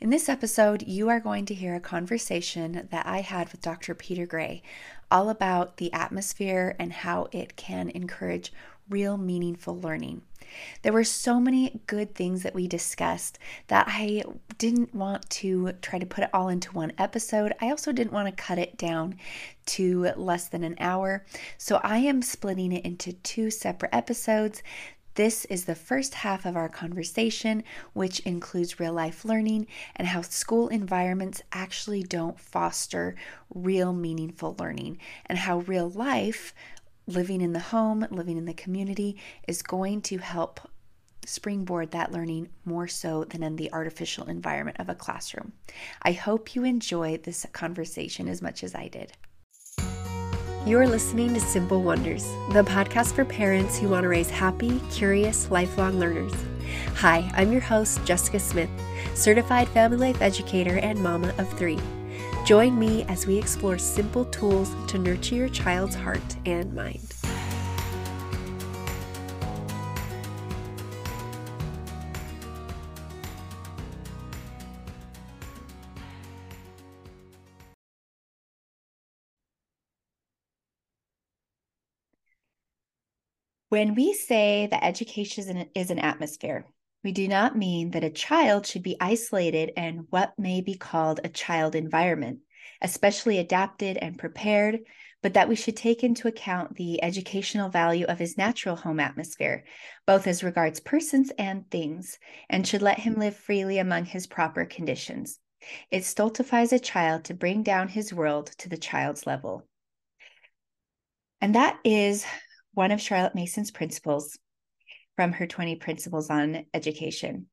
In this episode, you are going to hear a conversation that I had with Dr. Peter Gray all about the atmosphere and how it can encourage real meaningful learning. There were so many good things that we discussed that I didn't want to try to put it all into one episode. I also didn't want to cut it down to less than an hour. So I am splitting it into two separate episodes. This is the first half of our conversation, which includes real life learning and how school environments actually don't foster real meaningful learning, and how real life, living in the home, living in the community, is going to help springboard that learning more so than in the artificial environment of a classroom. I hope you enjoy this conversation as much as I did. You're listening to Simple Wonders, the podcast for parents who want to raise happy, curious, lifelong learners. Hi, I'm your host, Jessica Smith, certified family life educator and mama of three. Join me as we explore simple tools to nurture your child's heart and mind. When we say that education is an atmosphere, we do not mean that a child should be isolated in what may be called a child environment, especially adapted and prepared, but that we should take into account the educational value of his natural home atmosphere, both as regards persons and things, and should let him live freely among his proper conditions. It stultifies a child to bring down his world to the child's level. And that is one of Charlotte Mason's principles from her 20 principles on education.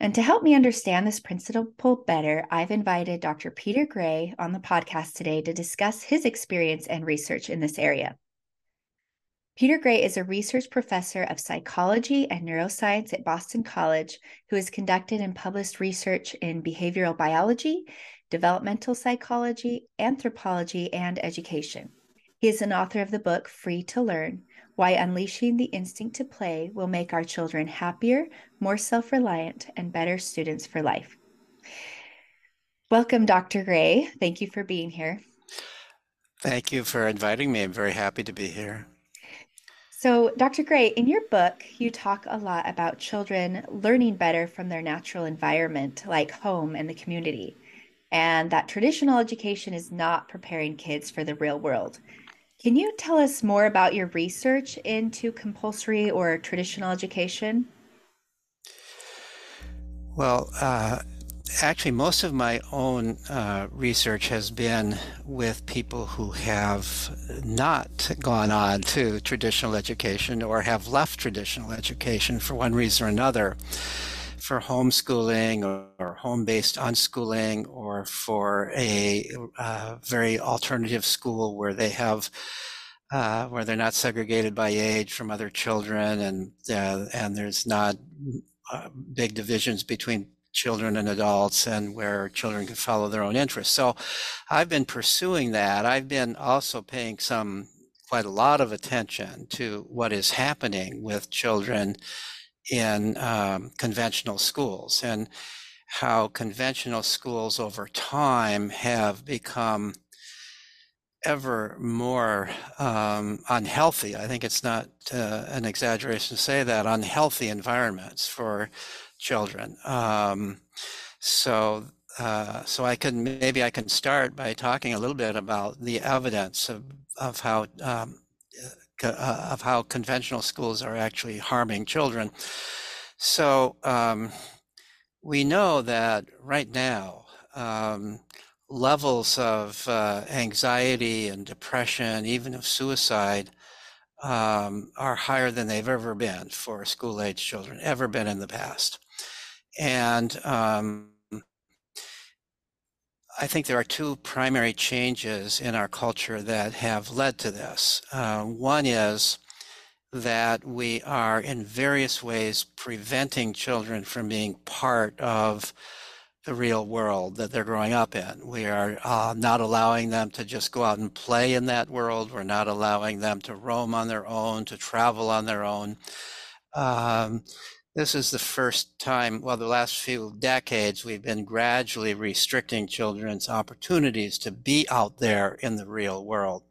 And to help me understand this principle better, I've invited Dr. Peter Gray on the podcast today to discuss his experience and research in this area. Peter Gray is a research professor of psychology and neuroscience at Boston College who has conducted and published research in behavioral biology, developmental psychology, anthropology, and education. He is an author of the book Free to Learn why unleashing the instinct to play will make our children happier, more self reliant, and better students for life. Welcome, Dr. Gray. Thank you for being here. Thank you for inviting me. I'm very happy to be here. So, Dr. Gray, in your book, you talk a lot about children learning better from their natural environment, like home and the community, and that traditional education is not preparing kids for the real world. Can you tell us more about your research into compulsory or traditional education? Well, uh, actually, most of my own uh, research has been with people who have not gone on to traditional education or have left traditional education for one reason or another for homeschooling or, or home-based unschooling or for a uh, very alternative school where they have uh, where they're not segregated by age from other children and uh, and there's not uh, big divisions between children and adults and where children can follow their own interests. So i've been pursuing that. I've been also paying some quite a lot of attention to what is happening with children in um, conventional schools and how conventional schools over time have become ever more um, unhealthy. I think it's not uh, an exaggeration to say that unhealthy environments for children. Um, so, uh, so I can maybe I can start by talking a little bit about the evidence of of how um, uh, of how conventional schools are actually harming children. So um, we know that right now, um, levels of uh, anxiety and depression, even of suicide, um, are higher than they've ever been for school age children, ever been in the past. And um, I think there are two primary changes in our culture that have led to this. Uh, one is that we are in various ways preventing children from being part of the real world that they're growing up in. We are uh, not allowing them to just go out and play in that world. We're not allowing them to roam on their own, to travel on their own. Um, this is the first time, well, the last few decades, we've been gradually restricting children's opportunities to be out there in the real world.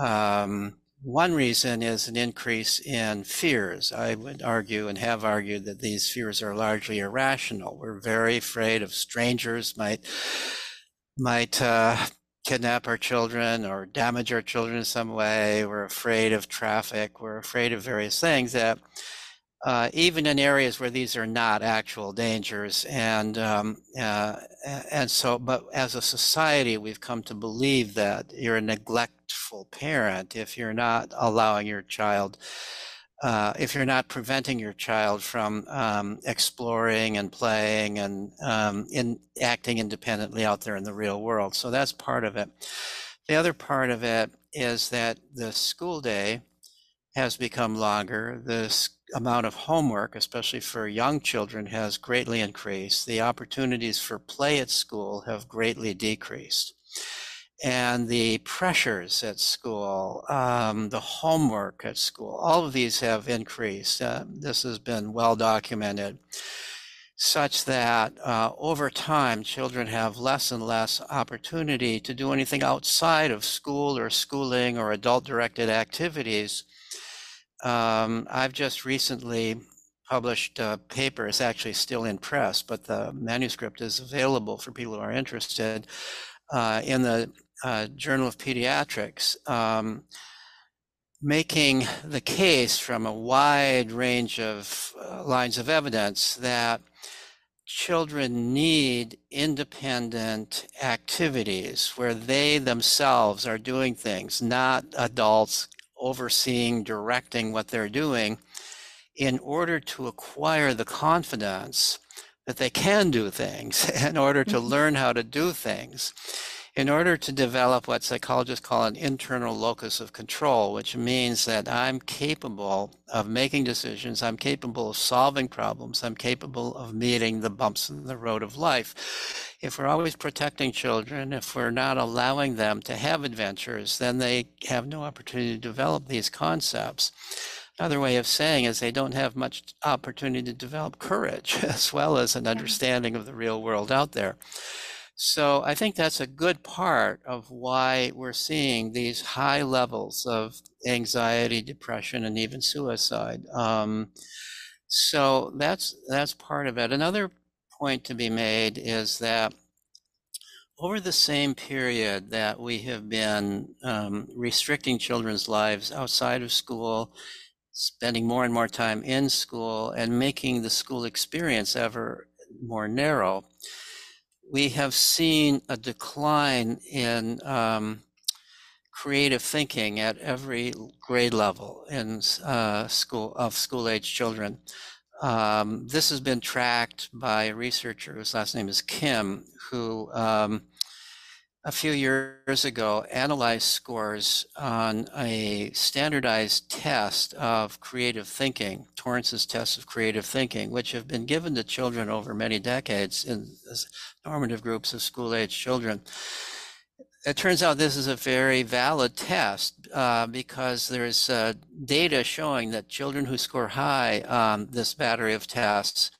Um, one reason is an increase in fears. I would argue and have argued that these fears are largely irrational. We're very afraid of strangers might might uh, kidnap our children or damage our children in some way. We're afraid of traffic. We're afraid of various things that uh, even in areas where these are not actual dangers. And um, uh, and so, but as a society, we've come to believe that you're a neglectful parent if you're not allowing your child. Uh, if you're not preventing your child from um, exploring and playing and um, in acting independently out there in the real world, so that's part of it. The other part of it is that the school day has become longer. This amount of homework, especially for young children, has greatly increased. The opportunities for play at school have greatly decreased. And the pressures at school, um, the homework at school, all of these have increased. Uh, this has been well documented, such that uh, over time, children have less and less opportunity to do anything outside of school or schooling or adult directed activities um, I've just recently published a paper. It's actually still in press, but the manuscript is available for people who are interested uh, in the uh, Journal of Pediatrics, um, making the case from a wide range of uh, lines of evidence that children need independent activities where they themselves are doing things, not adults overseeing, directing what they're doing in order to acquire the confidence that they can do things, in order to mm-hmm. learn how to do things, in order to develop what psychologists call an internal locus of control, which means that I'm capable of making decisions, I'm capable of solving problems, I'm capable of meeting the bumps in the road of life if we're always protecting children, if we're not allowing them to have adventures, then they have no opportunity to develop these concepts. Another way of saying is they don't have much opportunity to develop courage as well as an understanding of the real world out there. So I think that's a good part of why we're seeing these high levels of anxiety, depression, and even suicide. Um, so that's that's part of it. Another point to be made is that over the same period that we have been um, restricting children's lives outside of school, spending more and more time in school, and making the school experience ever more narrow, we have seen a decline in um, creative thinking at every grade level in uh, school of school age children. Um, this has been tracked by a researcher whose last name is Kim, who um, a few years ago analyzed scores on a standardized test of creative thinking, Torrance's test of creative thinking, which have been given to children over many decades in normative groups of school age children it turns out this is a very valid test uh, because there's uh, data showing that children who score high on this battery of tests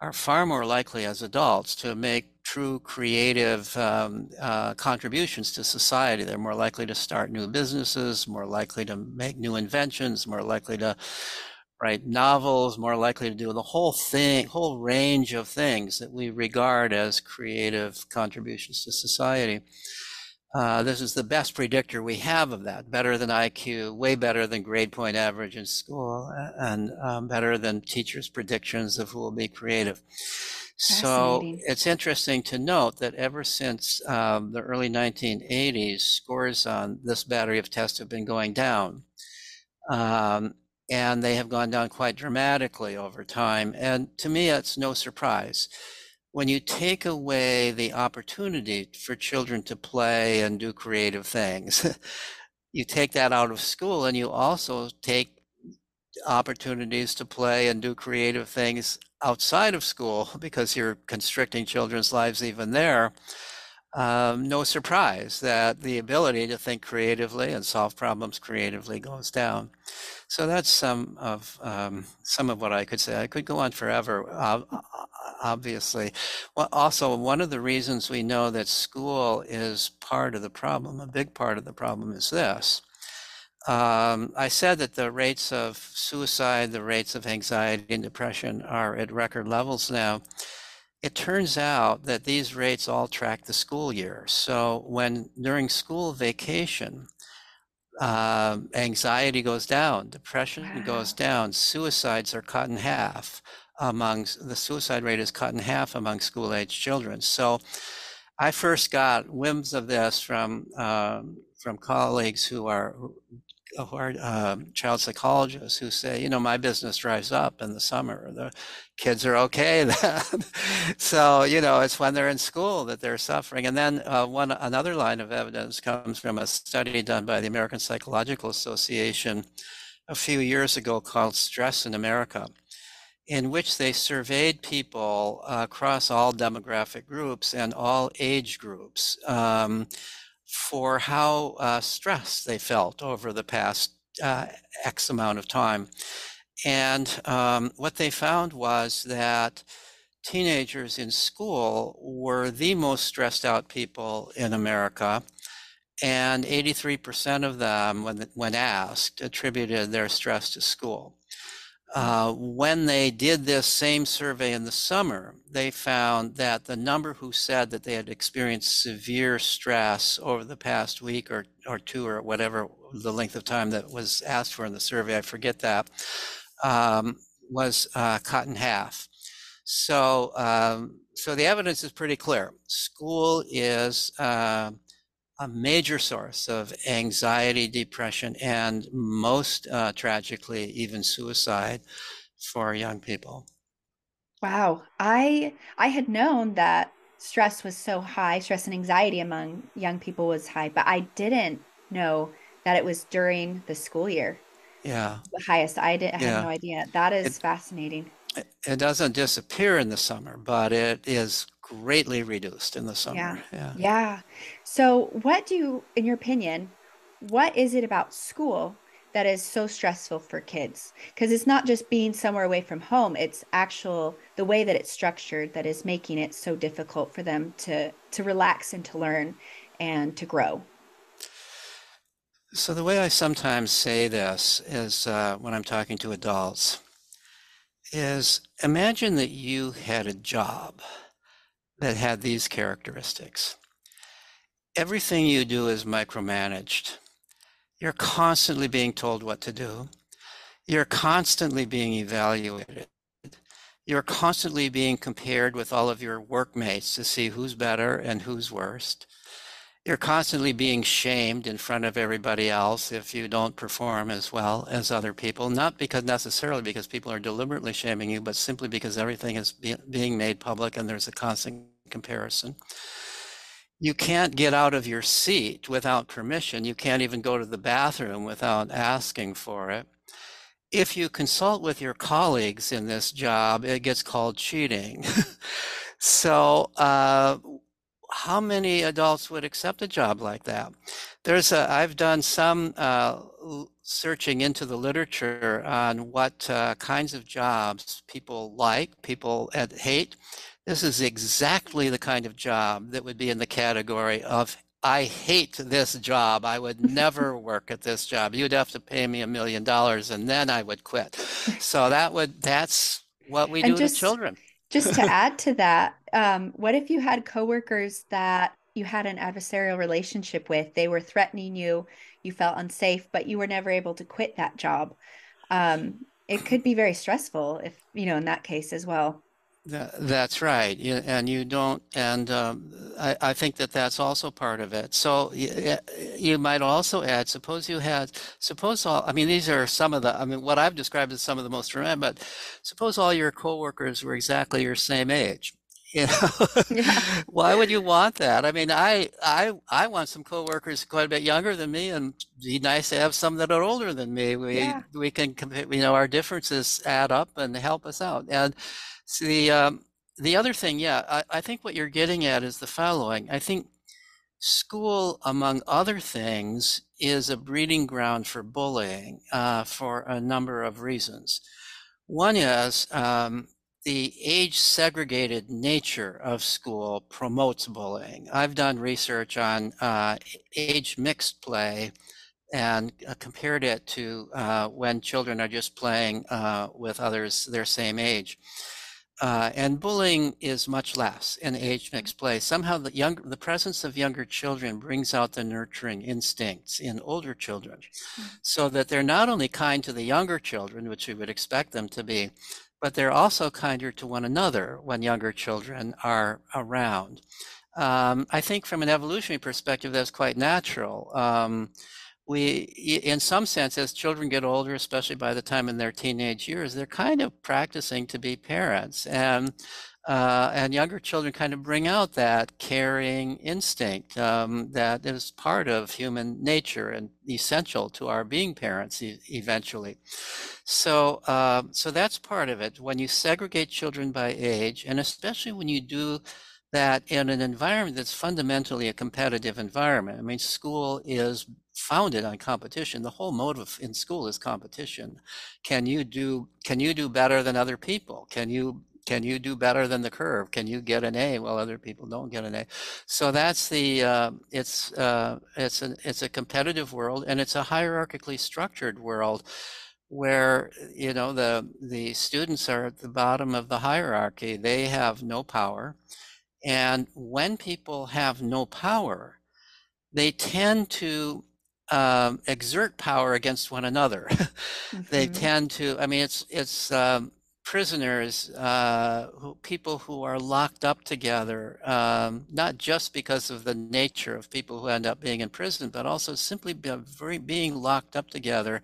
are far more likely as adults to make true creative um, uh, contributions to society. They're more likely to start new businesses, more likely to make new inventions, more likely to write novels, more likely to do the whole thing, whole range of things that we regard as creative contributions to society. Uh, this is the best predictor we have of that, better than IQ, way better than grade point average in school, and um, better than teachers' predictions of who will be creative. So it's interesting to note that ever since um, the early 1980s, scores on this battery of tests have been going down. Um, and they have gone down quite dramatically over time. And to me, it's no surprise when you take away the opportunity for children to play and do creative things, you take that out of school and you also take opportunities to play and do creative things outside of school because you're constricting children's lives even there. Um, no surprise that the ability to think creatively and solve problems creatively goes down. So that's some of um, some of what I could say. I could go on forever, obviously. Well, also, one of the reasons we know that school is part of the problem, a big part of the problem, is this. Um, I said that the rates of suicide, the rates of anxiety and depression are at record levels now. It turns out that these rates all track the school year. So when during school vacation, uh, anxiety goes down, depression wow. goes down, suicides are cut in half among the suicide rate is cut in half among school age children. So I first got whims of this from um, from colleagues who are who are um, child psychologists who say, you know, my business dries up in the summer. The kids are okay then. so, you know, it's when they're in school that they're suffering. And then uh, one another line of evidence comes from a study done by the American Psychological Association a few years ago called Stress in America, in which they surveyed people uh, across all demographic groups and all age groups. Um, for how uh, stressed they felt over the past uh, X amount of time. And um, what they found was that teenagers in school were the most stressed out people in America. And 83% of them, when, when asked, attributed their stress to school. Uh, when they did this same survey in the summer, they found that the number who said that they had experienced severe stress over the past week or, or two or whatever the length of time that was asked for in the survey, I forget that, um, was uh, cut in half. So, um, so the evidence is pretty clear. School is uh, a major source of anxiety, depression, and most uh, tragically, even suicide for young people. Wow, I I had known that stress was so high, stress and anxiety among young people was high, but I didn't know that it was during the school year. Yeah, the highest. I did. I yeah. had no idea. That is it, fascinating. It doesn't disappear in the summer, but it is greatly reduced in the summer. Yeah. yeah. Yeah. So, what do you, in your opinion, what is it about school that is so stressful for kids? Because it's not just being somewhere away from home, it's actual the way that it's structured that is making it so difficult for them to to relax and to learn and to grow. So the way I sometimes say this is uh, when I'm talking to adults is imagine that you had a job that had these characteristics. Everything you do is micromanaged. You're constantly being told what to do. You're constantly being evaluated. You're constantly being compared with all of your workmates to see who's better and who's worst. You're constantly being shamed in front of everybody else if you don't perform as well as other people, not because necessarily because people are deliberately shaming you, but simply because everything is be, being made public and there's a constant comparison. You can't get out of your seat without permission. You can't even go to the bathroom without asking for it. If you consult with your colleagues in this job, it gets called cheating. so, uh, how many adults would accept a job like that? There's a, I've done some uh, searching into the literature on what uh, kinds of jobs people like, people hate. This is exactly the kind of job that would be in the category of I hate this job. I would never work at this job. You'd have to pay me a million dollars and then I would quit. So that would that's what we and do just, to children. Just to add to that, um, what if you had coworkers that you had an adversarial relationship with? They were threatening you, you felt unsafe, but you were never able to quit that job. Um, it could be very stressful if, you know, in that case as well. That, that's right, and you don't, and um, I, I, think that that's also part of it. So you, you, might also add, suppose you had, suppose all, I mean, these are some of the, I mean, what I've described as some of the most dramatic, but suppose all your coworkers were exactly your same age. You know, yeah. why would you want that? I mean, I, I, I want some coworkers quite a bit younger than me, and be nice to have some that are older than me. We, yeah. we can, you know, our differences add up and help us out, and so the um, the other thing, yeah, I, I think what you're getting at is the following. I think school, among other things, is a breeding ground for bullying uh, for a number of reasons. One is um, the age segregated nature of school promotes bullying. I've done research on uh, age mixed play and uh, compared it to uh, when children are just playing uh, with others their same age. Uh, and bullying is much less in age mixed play. Somehow, the young, the presence of younger children brings out the nurturing instincts in older children, mm-hmm. so that they're not only kind to the younger children, which we would expect them to be, but they're also kinder to one another when younger children are around. Um, I think, from an evolutionary perspective, that's quite natural. Um, we in some sense as children get older especially by the time in their teenage years they're kind of practicing to be parents and uh, and younger children kind of bring out that caring instinct um, that is part of human nature and essential to our being parents e- eventually. So, uh, so that's part of it. When you segregate children by age, and especially when you do that in an environment that's fundamentally a competitive environment. I mean, school is founded on competition. The whole motive in school is competition. Can you do can you do better than other people? Can you can you do better than the curve? Can you get an A while other people don't get an A? So that's the uh, it's uh, it's an it's a competitive world and it's a hierarchically structured world where you know the the students are at the bottom of the hierarchy. They have no power, and when people have no power, they tend to um, exert power against one another. mm-hmm. They tend to. I mean, it's it's um, prisoners, uh, who, people who are locked up together, um, not just because of the nature of people who end up being in prison, but also simply be, being locked up together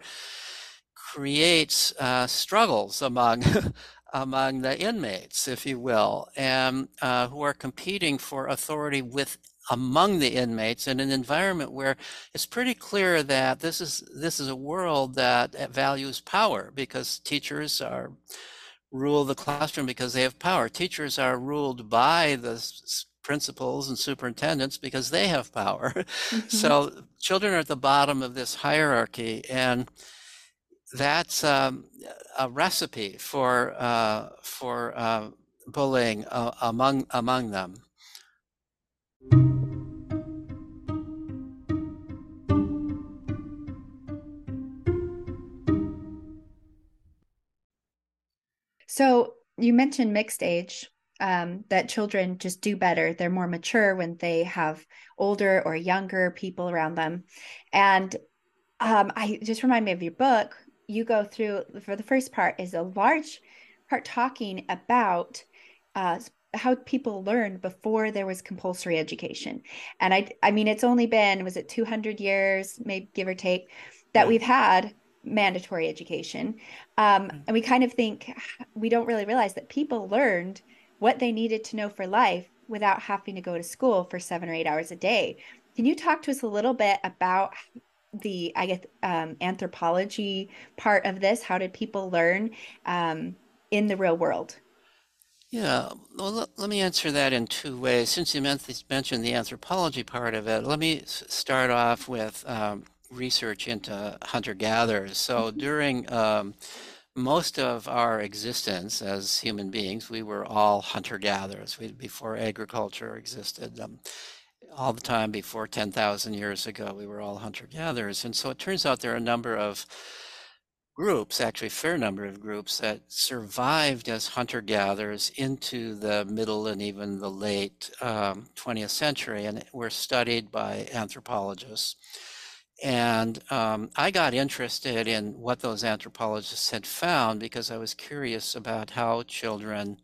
creates uh, struggles among among the inmates, if you will, and uh, who are competing for authority with among the inmates in an environment where it's pretty clear that this is this is a world that values power because teachers are rule the classroom because they have power. Teachers are ruled by the principals and superintendents because they have power. Mm-hmm. So children are at the bottom of this hierarchy, and that's um, a recipe for uh, for uh, bullying uh, among among them. So you mentioned mixed age, um, that children just do better. They're more mature when they have older or younger people around them. And um, I just remind me of your book. You go through for the first part is a large part talking about uh, how people learned before there was compulsory education. And I, I mean, it's only been was it 200 years, maybe give or take, that yeah. we've had mandatory education. Um, mm. and we kind of think we don't really realize that people learned what they needed to know for life without having to go to school for seven or eight hours a day. Can you talk to us a little bit about the, I guess, um, anthropology part of this? How did people learn um, in the real world? Yeah, well, let, let, me answer that in two ways. Since you mentioned the anthropology part of it, let me start off with um, research into hunter gatherers. So mm-hmm. during um, most of our existence as human beings, we were all hunter gatherers. before agriculture existed, um, all the time before 10,000 years ago, we were all hunter gatherers. And so it turns out there are a number of groups, actually a fair number of groups that survived as hunter gatherers into the middle and even the late um, 20th century and were studied by anthropologists. And um, I got interested in what those anthropologists had found because I was curious about how children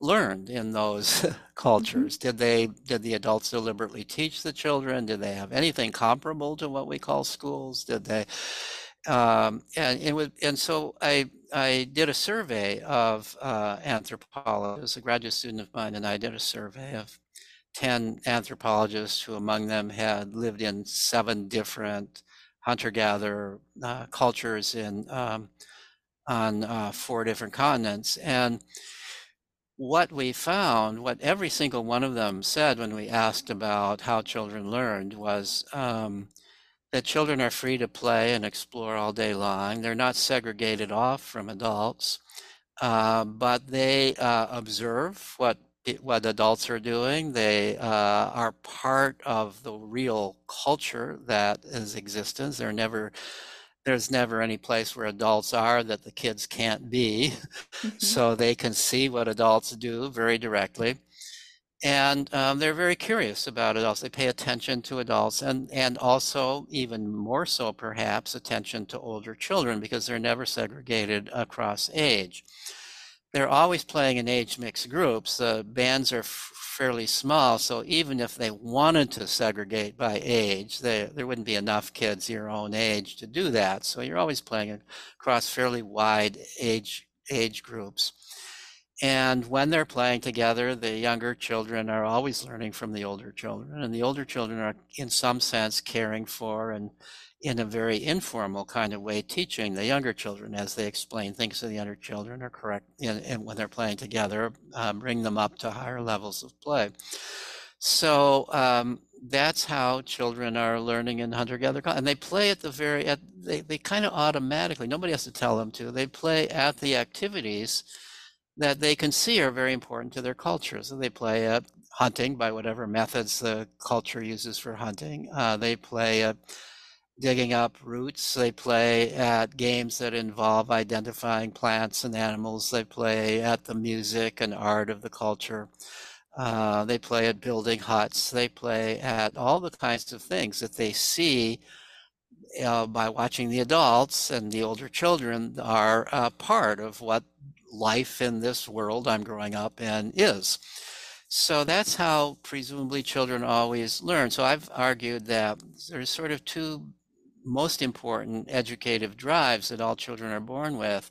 learned in those mm-hmm. cultures. Did they did the adults deliberately teach the children? Did they have anything comparable to what we call schools? Did they? Um, and it was, and so I I did a survey of uh, anthropologists. A graduate student of mine and I did a survey of 10 anthropologists who among them had lived in seven different hunter-gatherer uh, cultures in um, on uh, four different continents and what we found, what every single one of them said when we asked about how children learned was um, that children are free to play and explore all day long. They're not segregated off from adults, uh, but they uh, observe what what adults are doing. They uh, are part of the real culture that is existence. They're never there's never any place where adults are that the kids can't be. Mm-hmm. So they can see what adults do very directly. And um, they're very curious about adults. They pay attention to adults and, and also, even more so perhaps, attention to older children because they're never segregated across age. They're always playing in age mixed groups. The bands are fairly small. So even if they wanted to segregate by age, they, there wouldn't be enough kids your own age to do that. So you're always playing across fairly wide age age groups. And when they're playing together, the younger children are always learning from the older children, and the older children are, in some sense, caring for and in a very informal kind of way teaching the younger children as they explain things to the younger children or correct and, in when they're playing together um, bring them up to higher levels of play. So um, that's how children are learning in hunter-gatherer and they play at the very at they, they kind of automatically nobody has to tell them to they play at the activities that they can see are very important to their culture. So they play at hunting by whatever methods the culture uses for hunting. Uh, they play at digging up roots. They play at games that involve identifying plants and animals. They play at the music and art of the culture. Uh, they play at building huts. They play at all the kinds of things that they see uh, by watching the adults and the older children are uh, part of what life in this world I'm growing up in is. So that's how presumably children always learn. So I've argued that there's sort of two most important educative drives that all children are born with.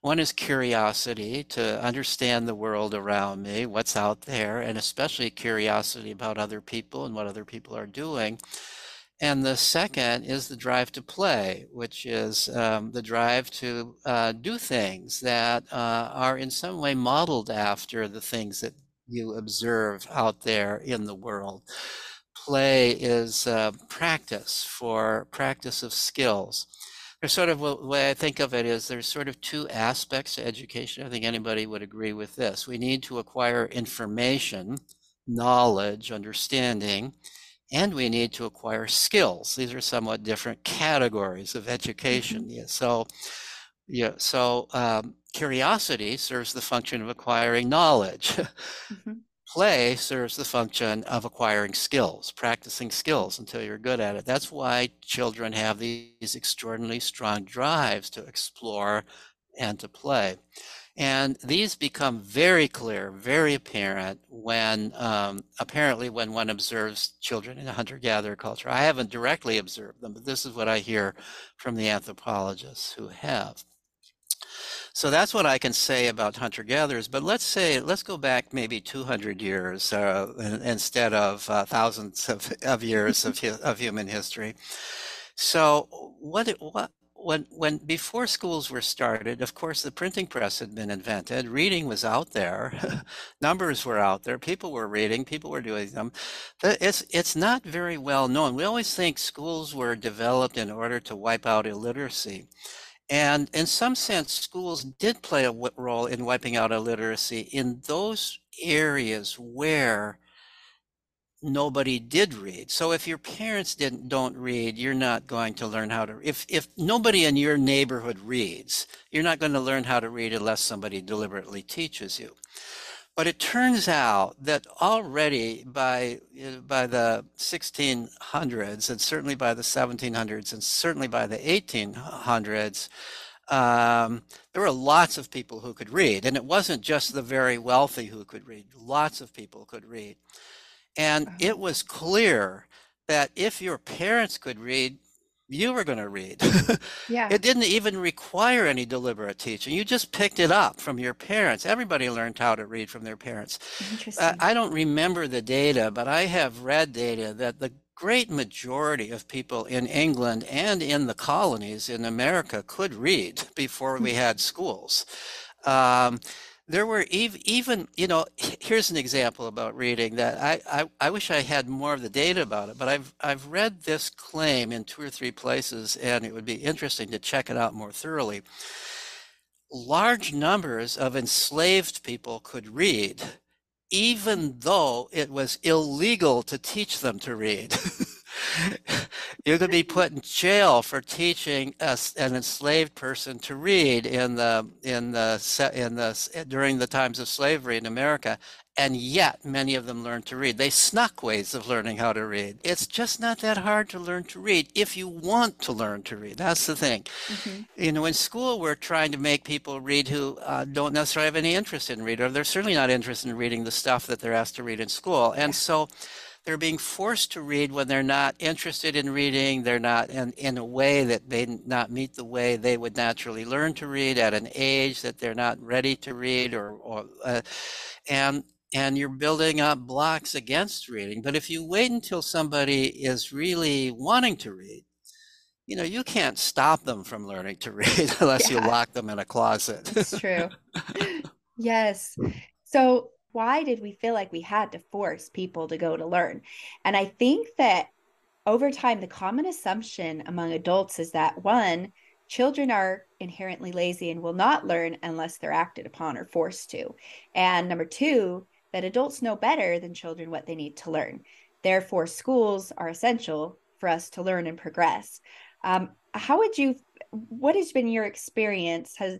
One is curiosity to understand the world around me, what's out there, and especially curiosity about other people and what other people are doing. And the second is the drive to play, which is um, the drive to uh, do things that uh, are in some way modeled after the things that you observe out there in the world play is uh, practice for practice of skills. There's sort of the way I think of it is there's sort of two aspects to education. I think anybody would agree with this. We need to acquire information, knowledge, understanding, and we need to acquire skills. These are somewhat different categories of education. Mm-hmm. Yeah, so, yeah, so um, curiosity serves the function of acquiring knowledge. mm-hmm play serves the function of acquiring skills, practicing skills until you're good at it. That's why children have these extraordinarily strong drives to explore and to play. And these become very clear, very apparent when, um, apparently, when one observes children in a hunter gatherer culture. I haven't directly observed them, but this is what I hear from the anthropologists who have. So that's what I can say about hunter gatherers. But let's say, let's go back maybe 200 years uh, instead of uh, thousands of, of years of, of human history. So what, what, when, when before schools were started, of course, the printing press had been invented. Reading was out there, numbers were out there. People were reading, people were doing them. It's it's not very well known. We always think schools were developed in order to wipe out illiteracy. And in some sense, schools did play a role in wiping out illiteracy in those areas where nobody did read. So if your parents didn't don't read, you're not going to learn how to if if nobody in your neighborhood reads, you're not going to learn how to read unless somebody deliberately teaches you. But it turns out that already by, by the 1600s, and certainly by the 1700s, and certainly by the 1800s, um, there were lots of people who could read. And it wasn't just the very wealthy who could read, lots of people could read. And uh-huh. it was clear that if your parents could read, you were going to read. yeah. It didn't even require any deliberate teaching. You just picked it up from your parents. Everybody learned how to read from their parents. Uh, I don't remember the data, but I have read data that the great majority of people in England and in the colonies in America could read before we had schools. Um, there were even, even you know here's an example about reading that I, I, I wish i had more of the data about it but i've i've read this claim in two or three places and it would be interesting to check it out more thoroughly. Large numbers of enslaved people could read even though it was illegal to teach them to read you could be put in jail for teaching a, an enslaved person to read in the in the in the during the times of slavery in America, and yet many of them learned to read. They snuck ways of learning how to read. It's just not that hard to learn to read if you want to learn to read. That's the thing. Mm-hmm. You know, in school we're trying to make people read who uh, don't necessarily have any interest in reading, or they're certainly not interested in reading the stuff that they're asked to read in school, and so they're being forced to read when they're not interested in reading. They're not in, in a way that they not meet the way they would naturally learn to read at an age that they're not ready to read or, or uh, and and you're building up blocks against reading. But if you wait until somebody is really wanting to read, you know, you can't stop them from learning to read unless yeah. you lock them in a closet. That's true. yes. So why did we feel like we had to force people to go to learn? And I think that over time, the common assumption among adults is that one, children are inherently lazy and will not learn unless they're acted upon or forced to. And number two, that adults know better than children what they need to learn. Therefore, schools are essential for us to learn and progress. Um, how would you, what has been your experience? Has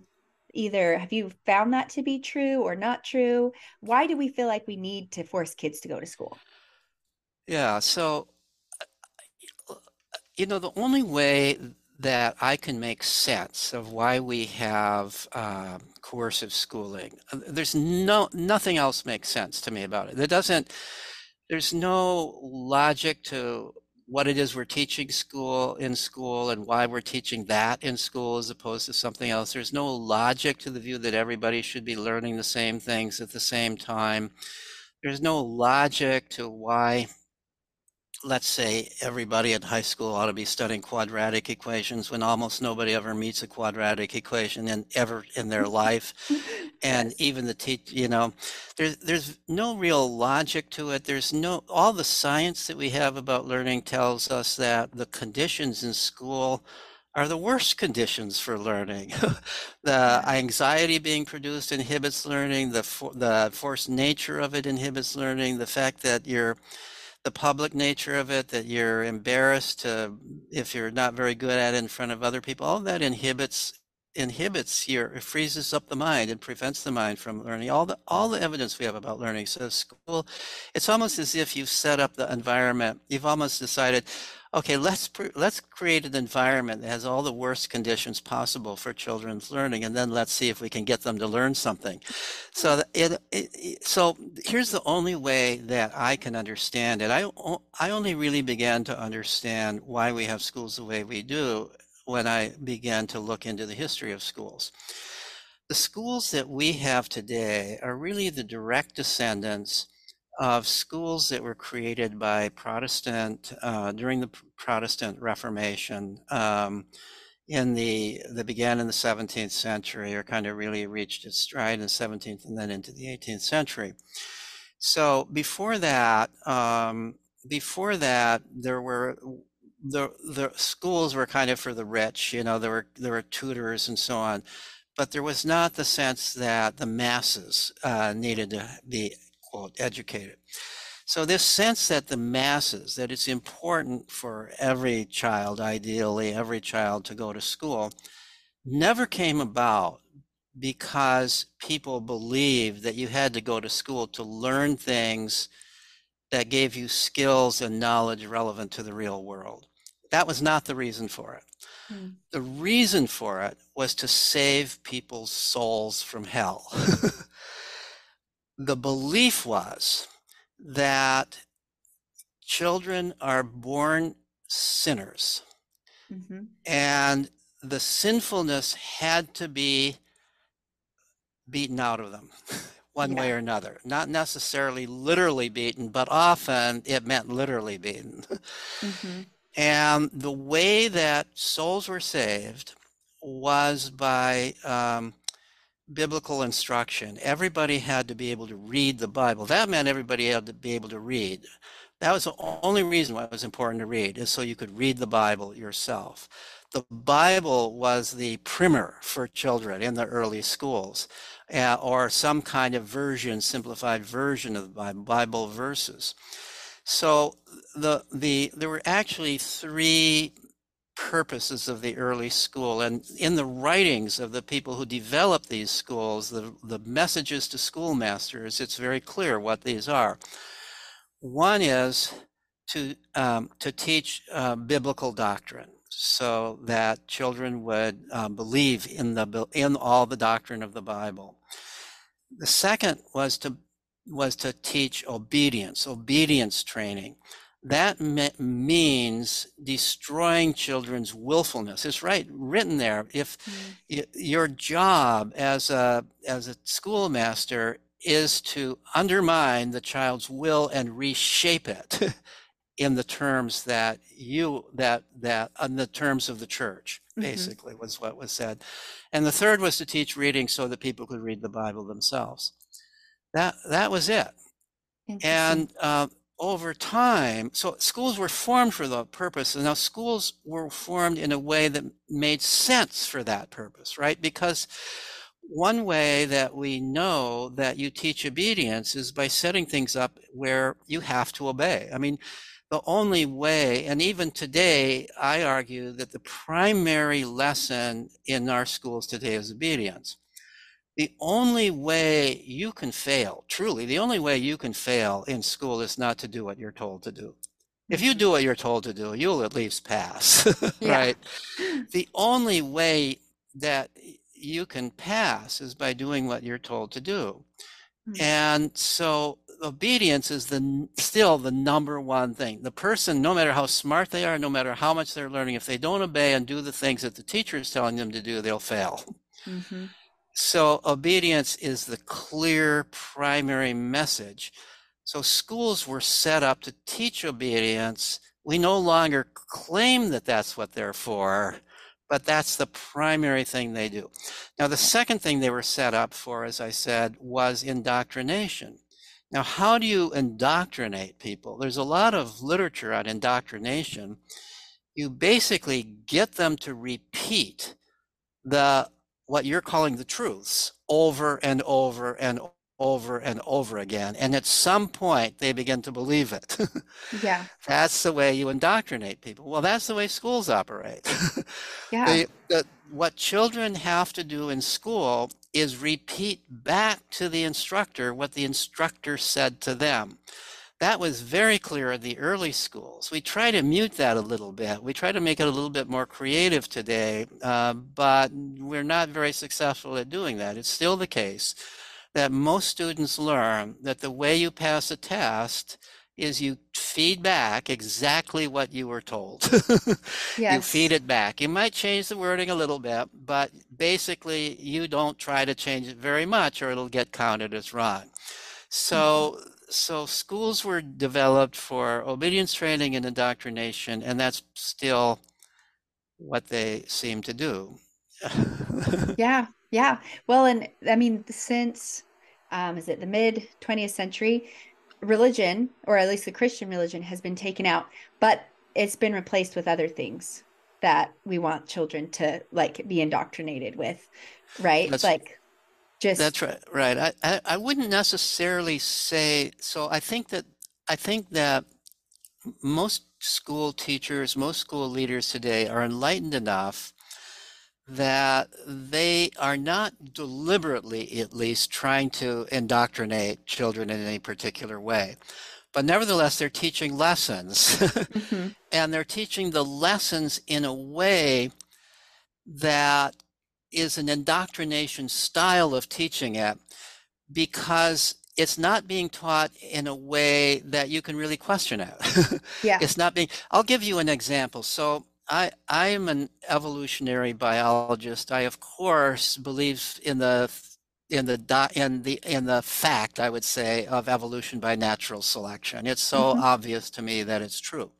either have you found that to be true or not true? Why do we feel like we need to force kids to go to school? Yeah so you know the only way that i can make sense of why we have uh, coercive schooling uh, there's no nothing else makes sense to me about it. It doesn't there's no logic to what it is we're teaching school in school and why we're teaching that in school as opposed to something else. There's no logic to the view that everybody should be learning the same things at the same time. There's no logic to why let's say everybody at high school ought to be studying quadratic equations when almost nobody ever meets a quadratic equation in ever in their life and yes. even the teach you know there's there's no real logic to it there's no all the science that we have about learning tells us that the conditions in school are the worst conditions for learning. the anxiety being produced inhibits learning. The for, the forced nature of it inhibits learning. The fact that you're the public nature of it, that you're embarrassed to, if you're not very good at it in front of other people, all that inhibits inhibits your it freezes up the mind and prevents the mind from learning. All the all the evidence we have about learning. So school it's almost as if you've set up the environment. You've almost decided okay, let's let's create an environment that has all the worst conditions possible for children's learning, and then let's see if we can get them to learn something. So it, it, so here's the only way that I can understand it. I I only really began to understand why we have schools the way we do when I began to look into the history of schools. The schools that we have today are really the direct descendants of schools that were created by Protestant uh, during the Protestant Reformation um, in the that began in the 17th century or kind of really reached its stride in the 17th and then into the 18th century. So before that, um, before that, there were the the schools were kind of for the rich. You know, there were there were tutors and so on, but there was not the sense that the masses uh, needed to be quote, educated. So this sense that the masses, that it's important for every child, ideally every child to go to school, never came about because people believed that you had to go to school to learn things that gave you skills and knowledge relevant to the real world. That was not the reason for it. Hmm. The reason for it was to save people's souls from hell. the belief was that children are born sinners mm-hmm. and the sinfulness had to be beaten out of them one yeah. way or another not necessarily literally beaten but often it meant literally beaten mm-hmm. and the way that souls were saved was by um, biblical instruction. Everybody had to be able to read the Bible. That meant everybody had to be able to read. That was the only reason why it was important to read, is so you could read the Bible yourself. The Bible was the primer for children in the early schools, uh, or some kind of version, simplified version of the Bible, verses. So the the there were actually three purposes of the early school. And in the writings of the people who developed these schools, the, the messages to schoolmasters, it's very clear what these are. One is to, um, to teach uh, biblical doctrine so that children would um, believe in, the, in all the doctrine of the Bible. The second was to, was to teach obedience, obedience training that me- means destroying children's willfulness. It's right written there. If mm. y- your job as a as a schoolmaster is to undermine the child's will and reshape it in the terms that you that that on the terms of the church mm-hmm. basically mm-hmm. was what was said and the third was to teach reading so that people could read the bible themselves that that was it and uh, over time, so schools were formed for the purpose, and now schools were formed in a way that made sense for that purpose, right? Because one way that we know that you teach obedience is by setting things up where you have to obey. I mean, the only way, and even today, I argue that the primary lesson in our schools today is obedience the only way you can fail, truly, the only way you can fail in school is not to do what you're told to do. If you mm-hmm. do what you're told to do, you'll at least pass, right? The only way that you can pass is by doing what you're told to do. Mm-hmm. And so obedience is the still the number one thing. The person, no matter how smart they are, no matter how much they're learning, if they don't obey and do the things that the teacher is telling them to do, they'll fail. Mm-hmm. So obedience is the clear primary message. So schools were set up to teach obedience. We no longer claim that that's what they're for, but that's the primary thing they do. Now, the second thing they were set up for, as I said, was indoctrination. Now, how do you indoctrinate people? There's a lot of literature on indoctrination. You basically get them to repeat the what you're calling the truths over and over and over and over again. And at some point, they begin to believe it. yeah. That's the way you indoctrinate people. Well, that's the way schools operate. yeah. They, the, what children have to do in school is repeat back to the instructor what the instructor said to them that was very clear in the early schools. We try to mute that a little bit. We try to make it a little bit more creative today, uh, but we're not very successful at doing that. It's still the case that most students learn that the way you pass a test is you feed back exactly what you were told. yes. You feed it back. You might change the wording a little bit, but basically you don't try to change it very much or it'll get counted as wrong. So mm-hmm so schools were developed for obedience training and indoctrination, and that's still what they seem to do. yeah, yeah. Well, and I mean, since um, is it the mid 20th century, religion, or at least the Christian religion, has been taken out, but it's been replaced with other things that we want children to like be indoctrinated with, right? That's, like just That's right. Right. I, I, I wouldn't necessarily say so. I think that I think that most school teachers, most school leaders today are enlightened enough that they are not deliberately, at least, trying to indoctrinate children in any particular way. But nevertheless, they're teaching lessons. mm-hmm. and they're teaching the lessons in a way that is an indoctrination style of teaching it because it's not being taught in a way that you can really question it. yeah. It's not being I'll give you an example. So I I am an evolutionary biologist. I of course believe in the in the in the in the fact I would say of evolution by natural selection. It's so mm-hmm. obvious to me that it's true.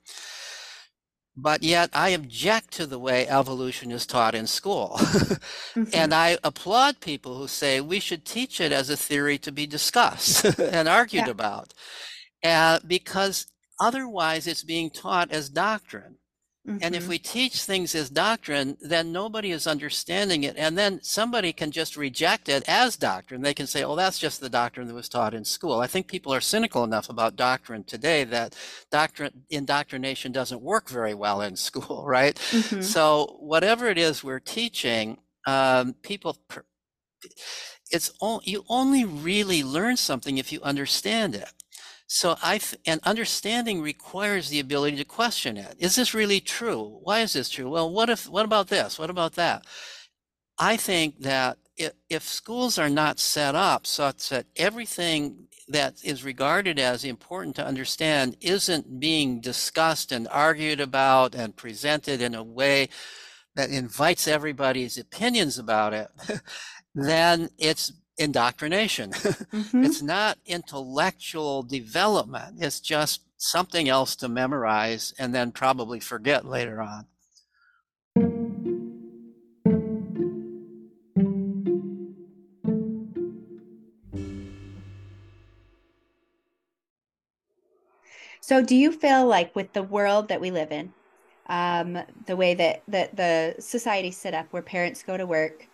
But yet I object to the way evolution is taught in school. mm-hmm. And I applaud people who say we should teach it as a theory to be discussed and argued yeah. about. Uh, because otherwise it's being taught as doctrine. Mm-hmm. And if mm-hmm. we teach things as doctrine, then nobody is understanding it. And then somebody can just reject it as doctrine. They can say, oh, that's just the doctrine that was taught in school. I think people are cynical enough about doctrine today that doctrine indoctrination doesn't work very well in school, right? Mm-hmm. So whatever it is we're teaching, um, people it's all, you only really learn something if you understand it. So I and understanding requires the ability to question it. Is this really true? Why is this true? Well, what if what about this? What about that? I think that if, if schools are not set up such that everything that is regarded as important to understand isn't being discussed and argued about and presented in a way that invites everybody's opinions about it, then it's indoctrination. Mm-hmm. it's not intellectual development. It's just something else to memorize and then probably forget later on. So, do you feel like with the world that we live in, um, the way that, that the society set up where parents go to work,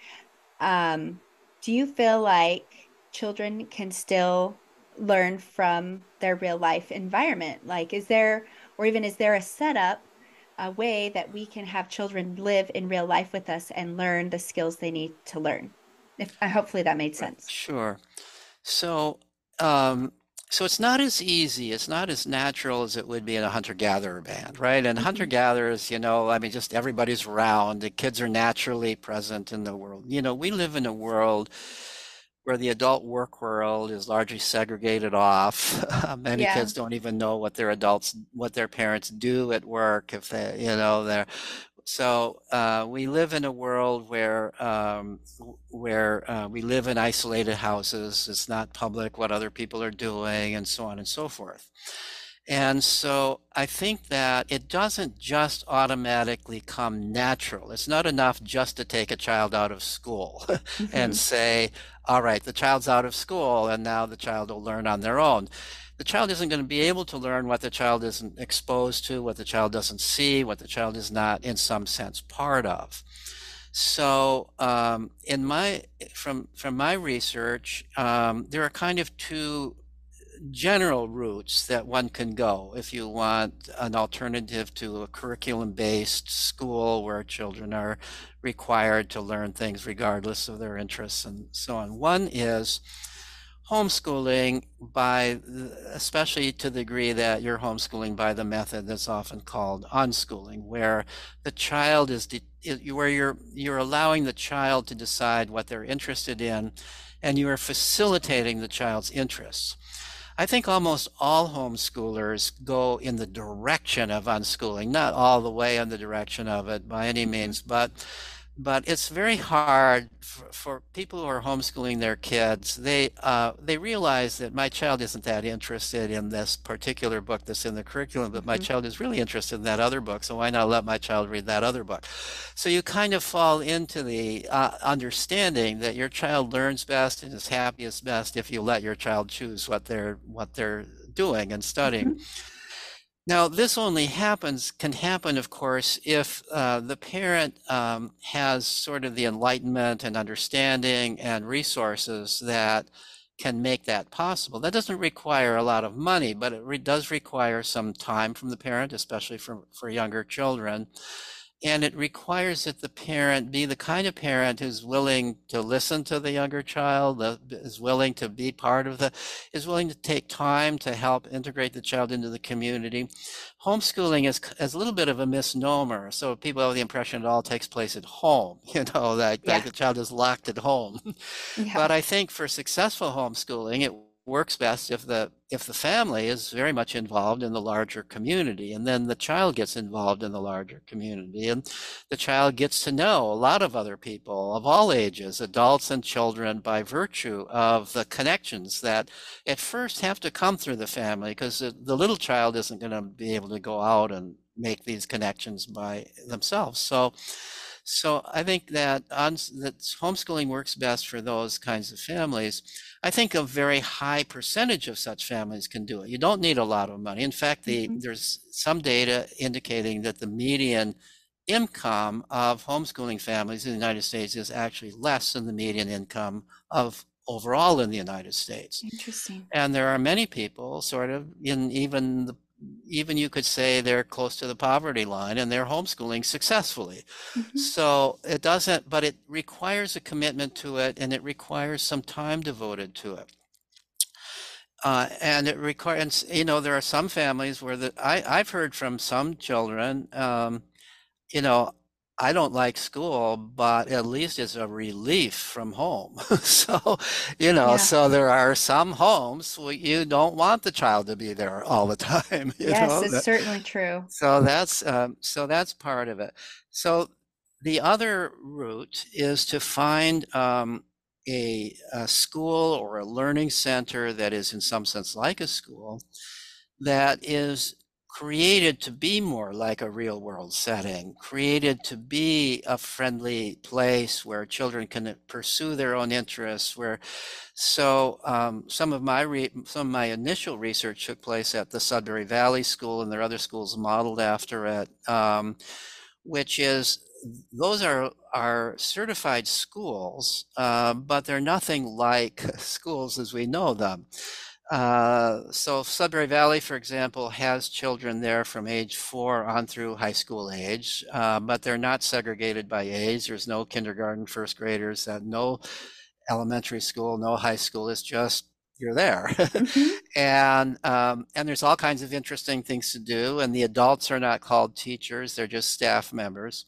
um, do you feel like children can still learn from their real life environment? Like, is there, or even is there a setup, a way that we can have children live in real life with us and learn the skills they need to learn? If uh, hopefully that made sense. Sure. So, um, so it's not as easy, it's not as natural as it would be in a hunter-gatherer band, right? And mm-hmm. hunter-gatherers, you know, I mean, just everybody's around, the kids are naturally present in the world. You know, we live in a world where the adult work world is largely segregated off. Many yeah. kids don't even know what their adults, what their parents do at work. If they, you know, they're so uh, we live in a world where um, where uh, we live in isolated houses. It's not public what other people are doing, and so on and so forth. And so I think that it doesn't just automatically come natural. It's not enough just to take a child out of school and say, all right, the child's out of school, and now the child will learn on their own the child isn't going to be able to learn what the child isn't exposed to, what the child doesn't see, what the child is not, in some sense, part of. So, um, in my from from my research, um, there are kind of two general routes that one can go if you want an alternative to a curriculum-based school where children are required to learn things regardless of their interests and so on. One is homeschooling by especially to the degree that you're homeschooling by the method that's often called unschooling where the child is where you're you're allowing the child to decide what they're interested in and you are facilitating the child's interests. I think almost all homeschoolers go in the direction of unschooling, not all the way in the direction of it by any means, but but it's very hard for, for, people who are homeschooling their kids. They uh, they realize that my child isn't that interested in this particular book that's in the curriculum, but my mm-hmm. child is really interested in that other book. So why not let my child read that other book? So you kind of fall into the uh, understanding that your child learns best and is happiest best if you let your child choose what they're what they're doing and studying. Mm-hmm. Now, this only happens, can happen, of course, if uh, the parent um, has sort of the enlightenment and understanding and resources that can make that possible. That doesn't require a lot of money, but it re- does require some time from the parent, especially for, for younger children and it requires that the parent be the kind of parent who's willing to listen to the younger child is willing to be part of the is willing to take time to help integrate the child into the community homeschooling is, is a little bit of a misnomer so people have the impression it all takes place at home you know that, yeah. the child is locked at home yeah. but i think for successful homeschooling it works best if the if the family is very much involved in the larger community and then the child gets involved in the larger community and the child gets to know a lot of other people of all ages adults and children by virtue of the connections that at first have to come through the family because the, little child isn't going to be able to go out and make these connections by themselves. So, so I think that on, that homeschooling works best for those kinds of families. I think a very high percentage of such families can do it. You don't need a lot of money. In fact, the, mm-hmm. there's some data indicating that the median income of homeschooling families in the United States is actually less than the median income of overall in the United States. Interesting. And there are many people sort of in even the even you could say they're close to the poverty line and they're homeschooling successfully. Mm-hmm. So it doesn't, but it requires a commitment to it and it requires some time devoted to it. Uh, and it requires, you know, there are some families where the, I, I've heard from some children, um, you know, I don't like school, but at least it's a relief from home. so, you know, yeah. so there are some homes where you don't want the child to be there all the time. yes, know? it's that, certainly true. So that's um, so that's part of it. So the other route is to find um, a, a school or a learning center that is in some sense like a school that is created to be more like a real world setting, created to be a friendly place where children can pursue their own interests. Where, so um, some of my re- some of my initial research took place at the Sudbury Valley School, and there are other schools modeled after it, um, which is those are are certified schools, uh, but they're nothing like schools as we know them. Uh, so Sudbury Valley, for example, has children there from age four on through high school age, uh, but they're not segregated by age. There's no kindergarten, first graders, uh, no elementary school, no high school. It's just you're there, mm-hmm. and um, and there's all kinds of interesting things to do. And the adults are not called teachers; they're just staff members.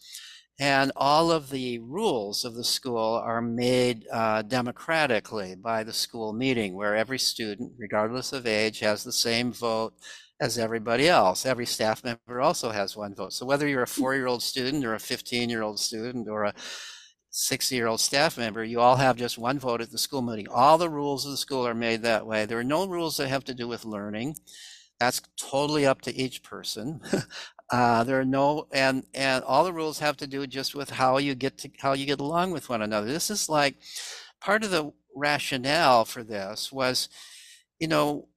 And all of the rules of the school are made uh, democratically by the school meeting, where every student, regardless of age, has the same vote as everybody else. Every staff member also has one vote. So whether you're a hmm. four year old student or a 15 year old student or a 60 year old staff member, you all have just one vote at the school meeting. All the rules of the school are made that way. There are no rules that have to do with learning. That's totally up to each person. Uh, there are no and and all the rules have to do just with how you get to how you get along with one another. This is like part of the rationale for this was, you know,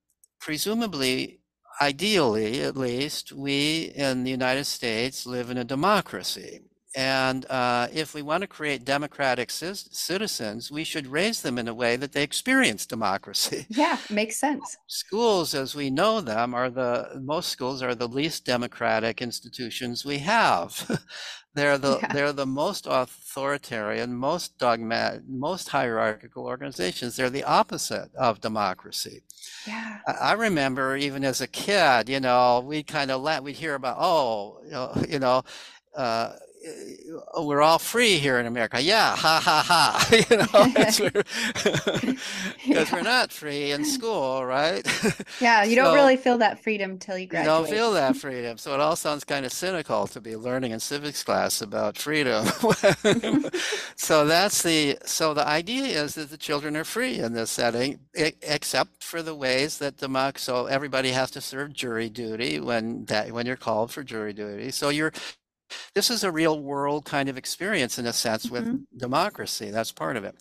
presumably, ideally at least, we in the United States live in a democracy. And uh, if we want to create democratic citizens, we should raise them in a way that they experience democracy. Yeah, makes sense. Schools, as we know them, are the most schools are the least democratic institutions we have. they're the yeah. they're the most authoritarian, most dogmatic, most hierarchical organizations. They're the opposite of democracy. Yeah, I, remember even as a kid, you know, we kind of let we'd hear about oh, you know, you know uh, uh, we're all free here in America. Yeah, ha ha ha. you know, because yeah. we're not free in school, right? yeah, you so, don't really feel that freedom till you graduate. You don't feel that freedom. So it all sounds kind of cynical to be learning in civics class about freedom. so that's the so the idea is that the children are free in this setting, except for the ways that the mock. So everybody has to serve jury duty when that when you're called for jury duty. So you're this is a real world kind of experience in a sense with mm-hmm. democracy. That's part of it.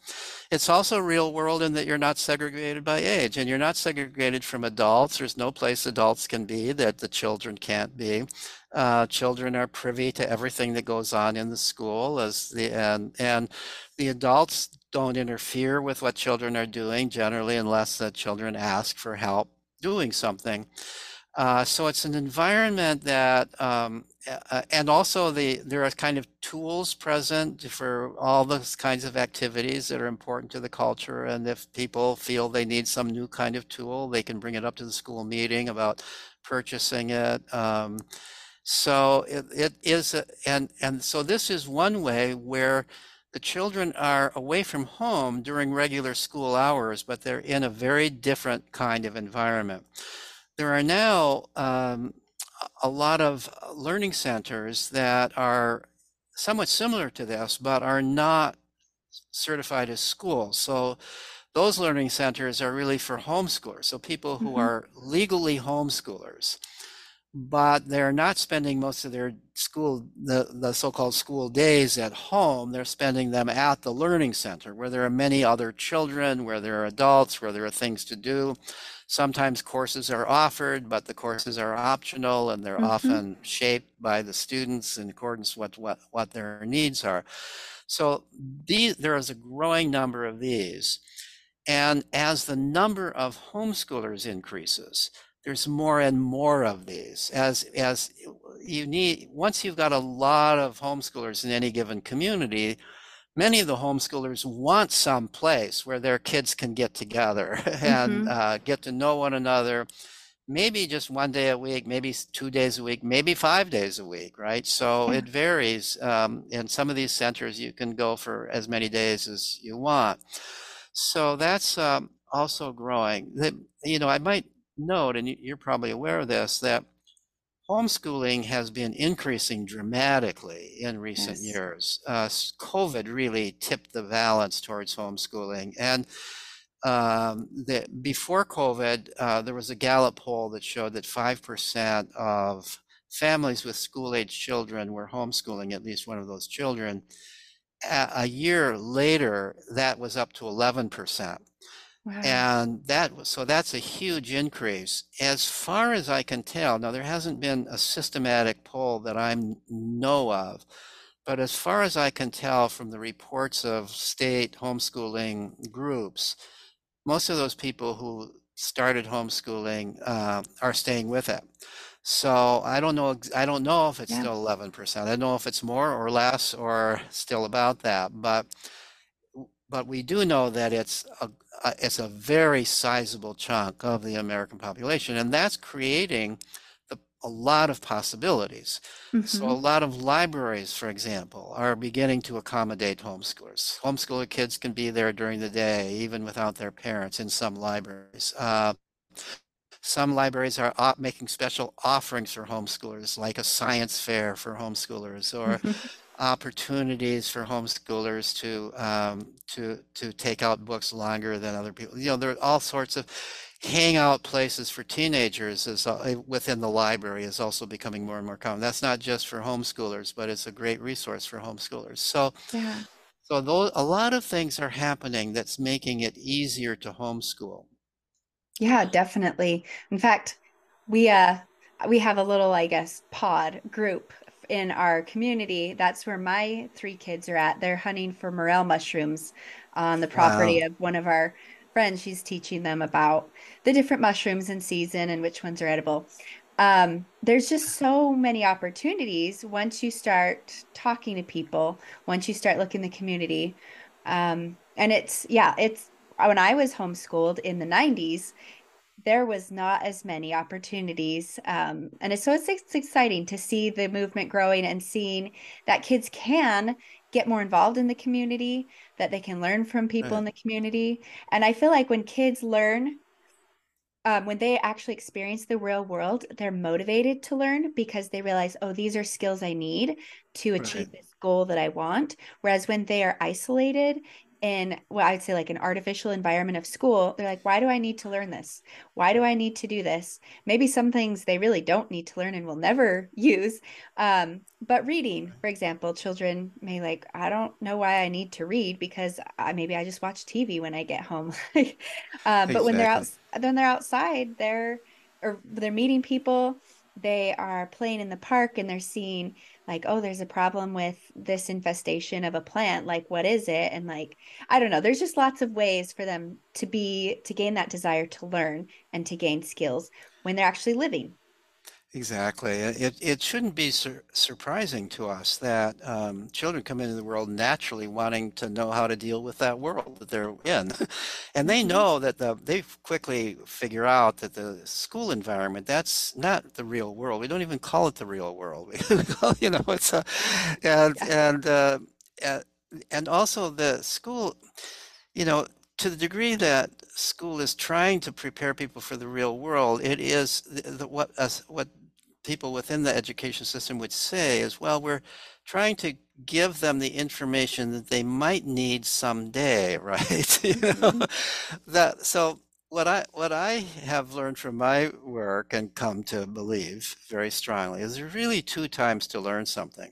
It's also real world in that you're not segregated by age and you're not segregated from adults. There's no place adults can be that the children can't be. Uh, children are privy to everything that goes on in the school as the and and the adults don't interfere with what children are doing generally unless the children ask for help doing something. Uh, so it's an environment that um, uh, and also the there are kind of tools present for all those kinds of activities that are important to the culture. And if people feel they need some new kind of tool they can bring it up to the school meeting about purchasing it. Um, so it, it is a, and and so this is one way where the children are away from home during regular school hours but they're in a very different kind of environment. There are now um, a lot of learning centers that are somewhat similar to this, but are not certified as schools. So those learning centers are really for homeschoolers. So people who mm-hmm. are legally homeschoolers. but they're not spending most of their school, the, the so-called school days at home. They're spending them at the learning center where there are many other children, where there are adults, where there are things to do. Sometimes courses are offered, but the courses are optional and they're mm-hmm. often shaped by the students in accordance with what, what their needs are. So these, there is a growing number of these. And as the number of homeschoolers increases, there's more and more of these as as you need once you've got a lot of homeschoolers in any given community many of the homeschoolers want some place where their kids can get together and mm-hmm. uh, get to know one another maybe just one day a week maybe two days a week maybe five days a week right? So it varies um, in some of these centers you can go for as many days as you want. So that's um, also growing. That you know i might note, and you're probably aware of this, that homeschooling has been increasing dramatically in recent yes. years. Uh, COVID really tipped the balance towards homeschooling. And um, the, before COVID, uh, there was a Gallup poll that showed that 5% of families with school age children were homeschooling at least one of those children. A, a year later, that was up to 11%. Wow. And that was so that's a huge increase. As far as I can tell, now there hasn't been a systematic poll that I know of, but as far as I can tell from the reports of state homeschooling groups, most of those people who started homeschooling uh, are staying with it. So I don't know. I don't know if it's yeah. still 11%. I don't know if it's more or less or still about that. But but we do know that it's a, it's a very sizable chunk of the American population, and that's creating the, a lot of possibilities. Mm-hmm. So, a lot of libraries, for example, are beginning to accommodate homeschoolers. Homeschooler kids can be there during the day, even without their parents, in some libraries. Uh, some libraries are making special offerings for homeschoolers, like a science fair for homeschoolers, or mm-hmm opportunities for homeschoolers to um, to to take out books longer than other people. You know, there are all sorts of hangout places for teenagers is uh, within the library is also becoming more and more common. That's not just for homeschoolers, but it's a great resource for homeschoolers. So, yeah. so those, a lot of things are happening that's making it easier to homeschool. Yeah, definitely. In fact, we uh we have a little, I guess, pod group in our community, that's where my three kids are at. They're hunting for morel mushrooms on the property wow. of one of our friends. She's teaching them about the different mushrooms in season and which ones are edible. Um, there's just so many opportunities once you start talking to people, once you start looking the community. Um, and it's, yeah, it's when I was homeschooled in the 90s, there was not as many opportunities. Um, and it's, so it's, it's exciting to see the movement growing and seeing that kids can get more involved in the community, that they can learn from people right. in the community. And I feel like when kids learn, um, when they actually experience the real world, they're motivated to learn because they realize, oh, these are skills I need to achieve right. this goal that I want. Whereas when they are isolated in well i'd say like an artificial environment of school they're like why do i need to learn this? Why do i need to do this? Maybe some things they really don't need to learn and will never use. Um, but reading for example children may like i don't know why i need to read because I, maybe i just watch tv when i get home. Uh, exactly. but when they're out when they're outside they're or they're meeting people they are playing in the park and they're seeing like oh there's a problem with this infestation of a plant like what is it? And like i don't know there's just lots of ways for them to be to gain that desire to learn and to gain skills when they're actually living Exactly. It, it shouldn't be sur- surprising to us that um, children come into the world naturally wanting to know how to deal with that world that they're in. and they mm-hmm. know that the, they quickly figure out that the school environment, that's not the real world. We don't even call it the real world. We call, you know, it's a, and, yeah. and, uh, and also the school, you know, to the degree that school is trying to prepare people for the real world, it is the, the, what uh, what people within the education system would say is, well, we're trying to give them the information that they might need someday, right? you know, mm-hmm. that so what I what I have learned from my work and come to believe very strongly is there's really two times to learn something.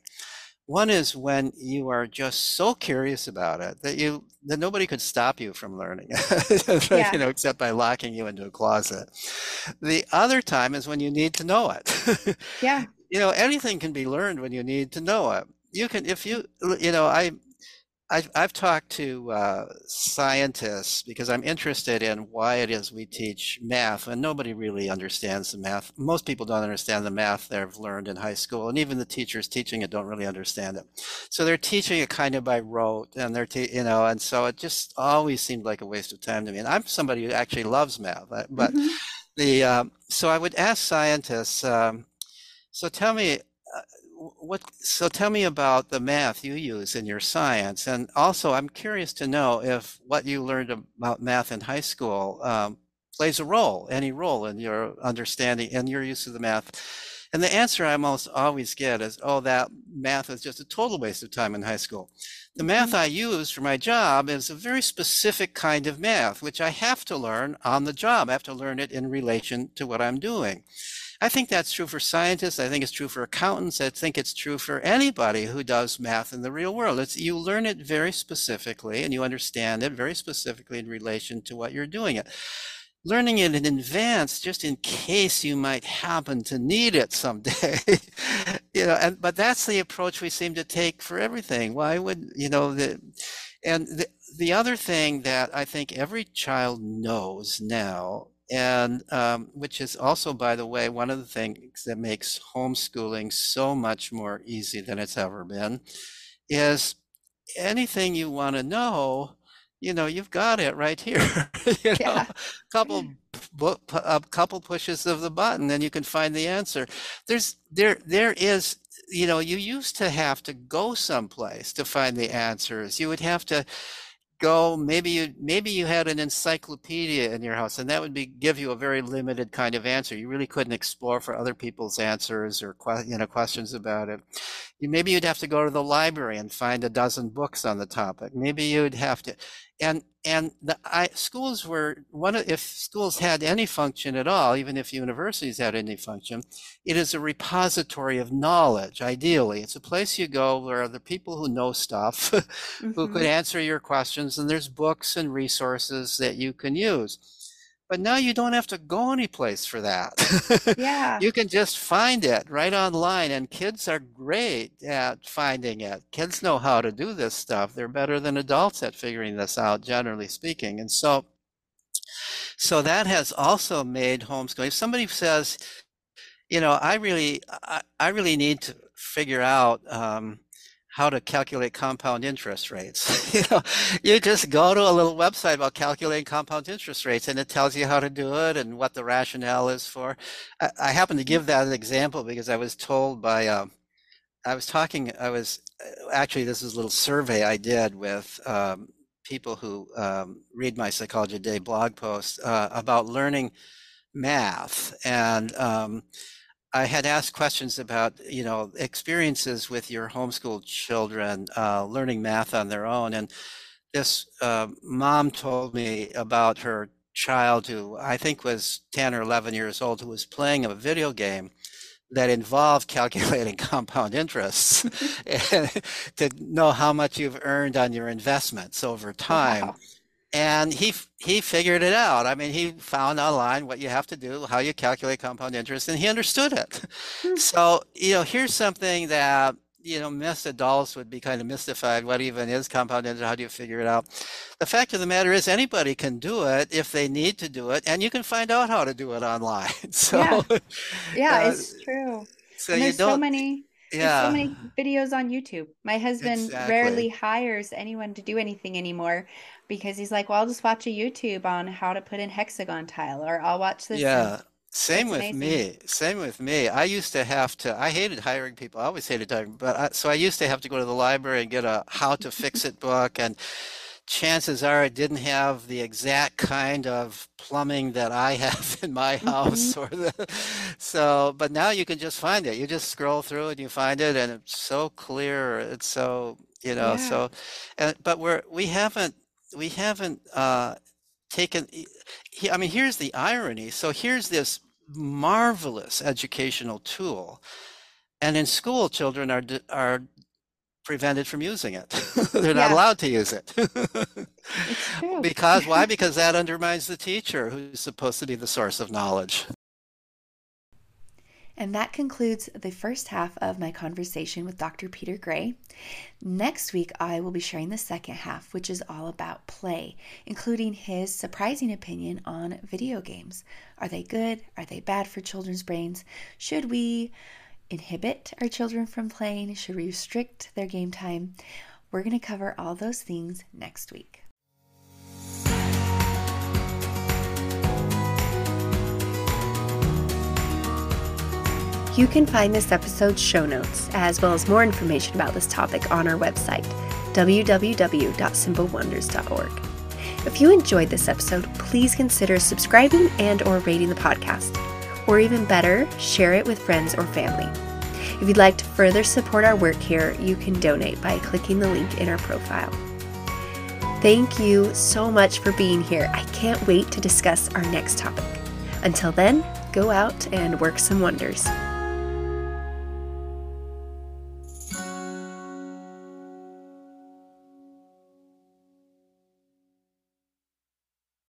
One is when you are just so curious about it that you that nobody could stop you from learning, Yeah. you know, except by locking you into a closet. The other time is when you need to know it. Yeah. You know, anything can be learned when you need to know it. You can, if you, you know, I I've, I've talked to uh, scientists because I'm interested in why it is we teach math, and nobody really understands the math. Most people don't understand the math they've learned in high school, and even the teachers teaching it don't really understand it. So they're teaching it kind of by rote, and they're, you know, and so it just always seemed like a waste of time to me. And I'm somebody who actually loves math, but Mhm. the um, so I would ask scientists. Um, so tell me, what? So tell me about the math you use in your science, and also I'm curious to know if what you learned about math in high school um, plays a role, any role in your understanding and your use of the math. And the answer I almost always get is, "Oh, that math is just a total waste of time in high school." The math I use for my job is a very specific kind of math, which I have to learn on the job. I have to learn it in relation to what I'm doing. I think that's true for scientists. I think it's true for accountants. I think it's true for anybody who does math in the real world. It's you learn it very specifically and you understand it very specifically in relation to what you're doing it. Learning it in advance, just in case you might happen to need it someday, you know. And but that's the approach we seem to take for everything. Why would you know the? And the the other thing that I think every child knows now and um, which is also, by the way, one of the things that makes homeschooling so much more easy than it's ever been, is anything you want to know, you know, you've got it right here. you know, Yeah. a couple a couple pushes of the button, and you can find the answer. There's there there is. You know, you used to have to go someplace to find the answers. You would have to go maybe you maybe you had an encyclopedia in your house and that would be give you a very limited kind of answer. You really couldn't explore for other people's answers or you know questions about it. You maybe you'd have to go to the library and find a dozen books on the topic. Maybe you'd have to and and the I, schools were one of if schools had any function at all even if universities had any function it is a repository of knowledge ideally it's a place you go where the people who know stuff who Mhm. could answer your questions and there's books and resources that you can use but now you don't have to go anyplace for that. Yeah. you can just find it right online and kids are great at finding it. Kids know how to do this stuff. They're better than adults at figuring this out generally speaking and so so that has also made homeschooling. If somebody says you know i really i, I really need to figure out um, how to calculate compound interest rates. you know, you just go to a little website about calculating compound interest rates, and it tells you how to do it and what the rationale is for. I, I happen to give that an example because I was told by, um, I was talking, I was actually this is a little survey I did with um, people who um, read my Psychology Today blog post uh, about learning math and. I had asked questions about, you know, experiences with your homeschool children uh, learning math on their own. And this uh, mom told me about her child who I think was 10 or 11 years old who was playing a video game that involved calculating compound interests to know how much you've earned on your investments over time. Wow. And he he figured it out. I mean, he found online what you have to do, how you calculate compound interest, and he understood it. Hmm. So, you know, here's something that, you know, most adults would be kind of mystified. What even is compound interest? How do you figure it out? The fact of the matter is anybody can do it if they need to do it, and you can find out how to do it online. So, Yeah. Yeah, uh, it's true. so and you there's so don't, many there's yeah, so many videos on YouTube. My husband exactly. rarely hires anyone to do anything anymore because he's like, "Well, I'll just watch a YouTube on how to put in hexagon tile or I'll watch this Yeah, same it's with amazing." me. Same with me. I used to have to, I hated hiring people. I always hated hiring, but I, so I used to have to go to the library and get a how to fix it book. And chances are it didn't have the exact kind of plumbing that I have in my house mm-hmm. or the, so, but now you can just find it. You just scroll through and you find it and it's so clear. It's so, you know, Yeah. so, and, but we're, we haven't, we haven't, uh, taken I mean, here's the irony. So here's this marvelous educational tool, and in school, children are are prevented from using it. They're not allowed to use it. because why? Because that undermines the teacher who's supposed to be the source of knowledge. And that concludes the first half of my conversation with Dr. Peter Gray. Next week, I will be sharing the second half, which is all about play, including his surprising opinion on video games. Are they good? Are they bad for children's brains? Should we inhibit our children from playing? Should we restrict their game time? We're going to cover all those things next week. You can find this episode's show notes, as well as more information about this topic on our website, www.simplewonders.org. If you enjoyed this episode, please consider subscribing and or rating the podcast. Or even better, share it with friends or family. If you'd like to further support our work here, you can donate by clicking the link in our profile. Thank you so much for being here. I can't wait to discuss our next topic. Until then, go out and work some wonders.